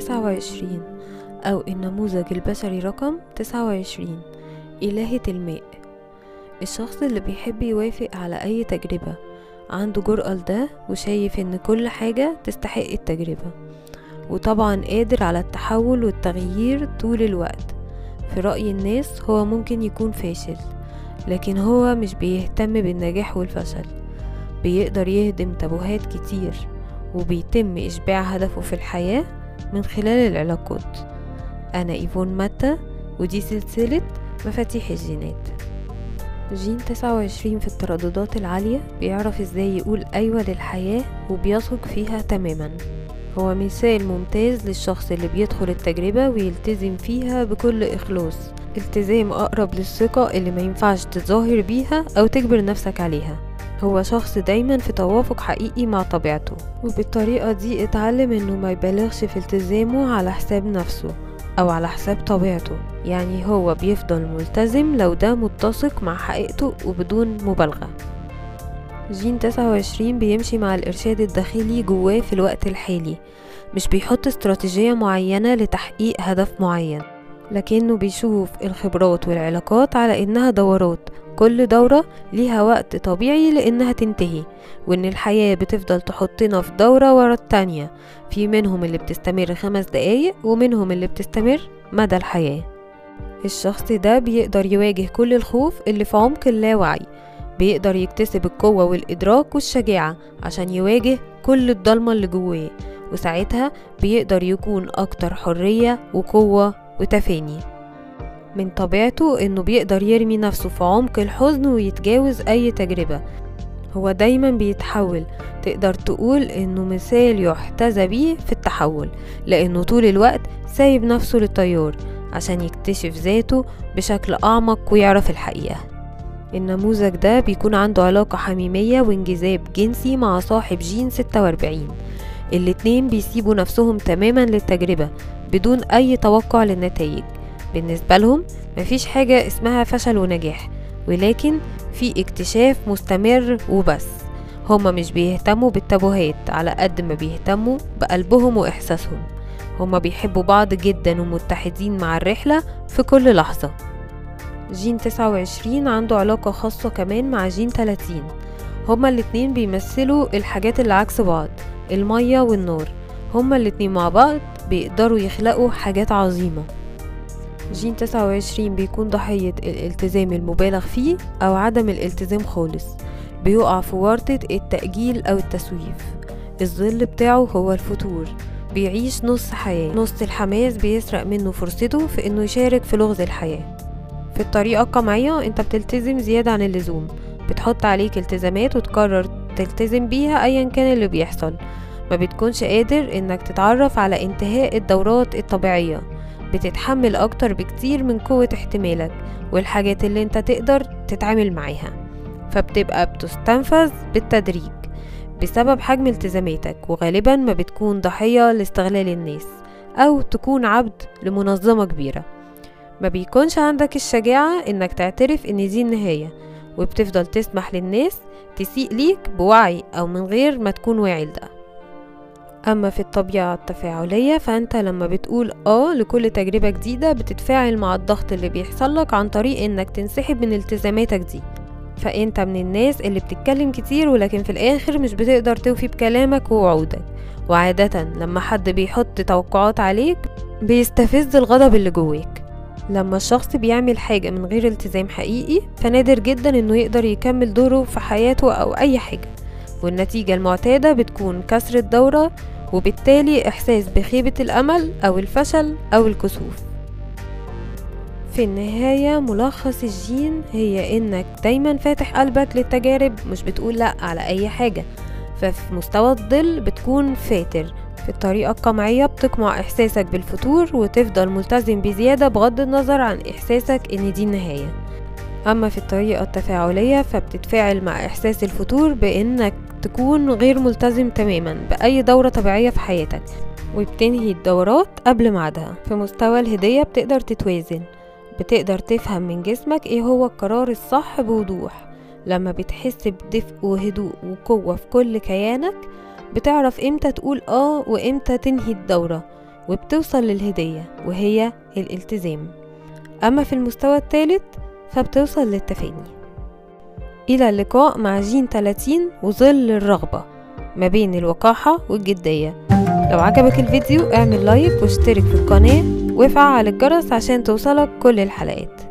29 أو النموذج البشري رقم 29 إلهة الماء الشخص اللي بيحب يوافق على أي تجربة. عنده جرأة لده وشايف إن كل حاجة تستحق التجربة. وطبعا قادر على التحول والتغيير طول الوقت. في رأي الناس هو ممكن يكون فاشل لكن هو مش بيهتم بالنجاح والفشل. بيقدر يهدم تابوهات كتير وبيتم إشباع هدفه في الحياة من خلال العلاقات. أنا إيفون ماتا ودي سلسلة مفاتيح الجينات. جين 29 في الترددات العالية بيعرف إزاي يقول أيوة للحياة وبيثق فيها تماما. هو مثال ممتاز للشخص اللي بيدخل التجربة ويلتزم فيها بكل إخلاص. التزام أقرب للثقة اللي ما ينفعش تظاهر بيها أو تجبر نفسك عليها. هو شخص دايما في توافق حقيقي مع طبيعته. وبالطريقة دي اتعلم إنه ما يبالغش في التزامه على حساب نفسه أو على حساب طبيعته. يعني هو بيفضل ملتزم لو ده متسق مع حقيقته وبدون مبالغة. جين 29 بيمشي مع الإرشاد الداخلي جواه في الوقت الحالي. مش بيحط استراتيجية معينة لتحقيق هدف معين لكنه بيشوف الخبرات والعلاقات على إنها دورات كل دورة ليها وقت طبيعي لإنها تنتهي وإن الحياة بتفضل تحطنا في دورة ورا التانية في منهم اللي بتستمر خمس دقايق ومنهم اللي بتستمر مدى الحياة. الشخص ده بيقدر يواجه كل الخوف اللي في عمق اللاوعي بيقدر يكتسب القوة والإدراك والشجاعة عشان يواجه كل الضلمة اللي جواه وساعتها بيقدر يكون أكتر حرية وقوة وتفاني. من طبيعته إنه بيقدر يرمي نفسه في عمق الحزن ويتجاوز أي تجربة. هو دايما بيتحول. تقدر تقول إنه مثال يحتذى بيه في التحول لأنه طول الوقت سايب نفسه للتيار عشان يكتشف ذاته بشكل أعمق ويعرف الحقيقة. النموذج ده بيكون عنده علاقة حميمية وانجذاب جنسي مع صاحب جين 46 الاتنين بيسيبوا نفسهم تماما للتجربة بدون أي توقع للنتائج. بالنسبة لهم مفيش حاجة اسمها فشل ونجاح ولكن في اكتشاف مستمر وبس. هما مش بيهتموا بالتابوهات على قد ما بيهتموا بقلبهم وإحساسهم. هما بيحبوا بعض جدا ومتحدين مع الرحلة في كل لحظة. جين 29 عنده علاقة خاصة كمان مع جين 30 هما الاتنين بيمثلوا الحاجات اللي عكس بعض المية والنار. هما الاتنين مع بعض بيقدروا يخلقوا حاجات عظيمة. جين 29 بيكون ضحية الالتزام المبالغ فيه أو عدم الالتزام خالص. بيقع في ورطة التأجيل أو التسويف. الظل بتاعه هو الفتور. بيعيش نص حياة. نص الحماس بيسرق منه فرصته في إنه يشارك في لغز الحياة. في الطريقة القمعية أنت بتلتزم زيادة عن اللزوم. بتحط عليك التزامات وتقرر تلتزم بيها ايا كان اللي بيحصل. ما بتكونش قادر إنك تتعرف على انتهاء الدورات الطبيعية. بتتحمل أكتر بكتير من قوة احتمالك والحاجات اللي أنت تقدر تتعامل معاها. فبتبقى بتستنفذ بالتدريج بسبب حجم التزاماتك وغالبا ما بتكون ضحية لاستغلال الناس أو تكون عبد لمنظمة كبيرة. ما بيكونش عندك الشجاعة إنك تعترف إن دي النهاية وبتفضل تسمح للناس تسيء ليك بوعي أو من غير ما تكون واعي لده. أما في الطبيعة التفاعلية فأنت لما بتقول آه لكل تجربة جديدة بتتفاعل مع الضغط اللي بيحصلك عن طريق إنك تنسحب من التزاماتك دي. فأنت من الناس اللي بتتكلم كتير ولكن في الآخر مش بتقدر توفي بكلامك ووعودك. وعادة لما حد بيحط توقعات عليك بيستفز الغضب اللي جواك. لما الشخص بيعمل حاجة من غير التزام حقيقي فنادر جدا إنه يقدر يكمل دوره في حياته أو أي حاجة. والنتيجة المعتادة بتكون كسر الدورة وبالتالي إحساس بخيبة الأمل أو الفشل أو الكسوف. في النهاية ملخص الجين هي إنك دايما فاتح قلبك للتجارب مش بتقول لأ على أي حاجة. ففي مستوى الظل بتكون فاتر. في الطريقة القمعية بتقمع إحساسك بالفتور وتفضل ملتزم بزيادة بغض النظر عن إحساسك إن دي النهاية. أما في الطريقة التفاعلية فبتتفاعل مع إحساس الفتور بإنك تكون غير ملتزم تماما بأي دورة طبيعية في حياتك وبتنهي الدورات قبل ميعادها. في مستوى الهدية بتقدر تتوازن بتقدر تفهم من جسمك إيه هو القرار الصح بوضوح. لما بتحس بدفء وهدوء وقوة في كل كيانك بتعرف إمتى تقول آه وإمتى تنهي الدورة وبتوصل للهدية وهي الالتزام. أما في المستوى الثالث فبتوصل للتفاني. إلى اللقاء مع جين 30 وظل الرغبة ما بين الوقاحة والجدية. لو عجبك الفيديو اعمل لايك واشترك في القناة وافعل الجرس عشان توصلك كل الحلقات.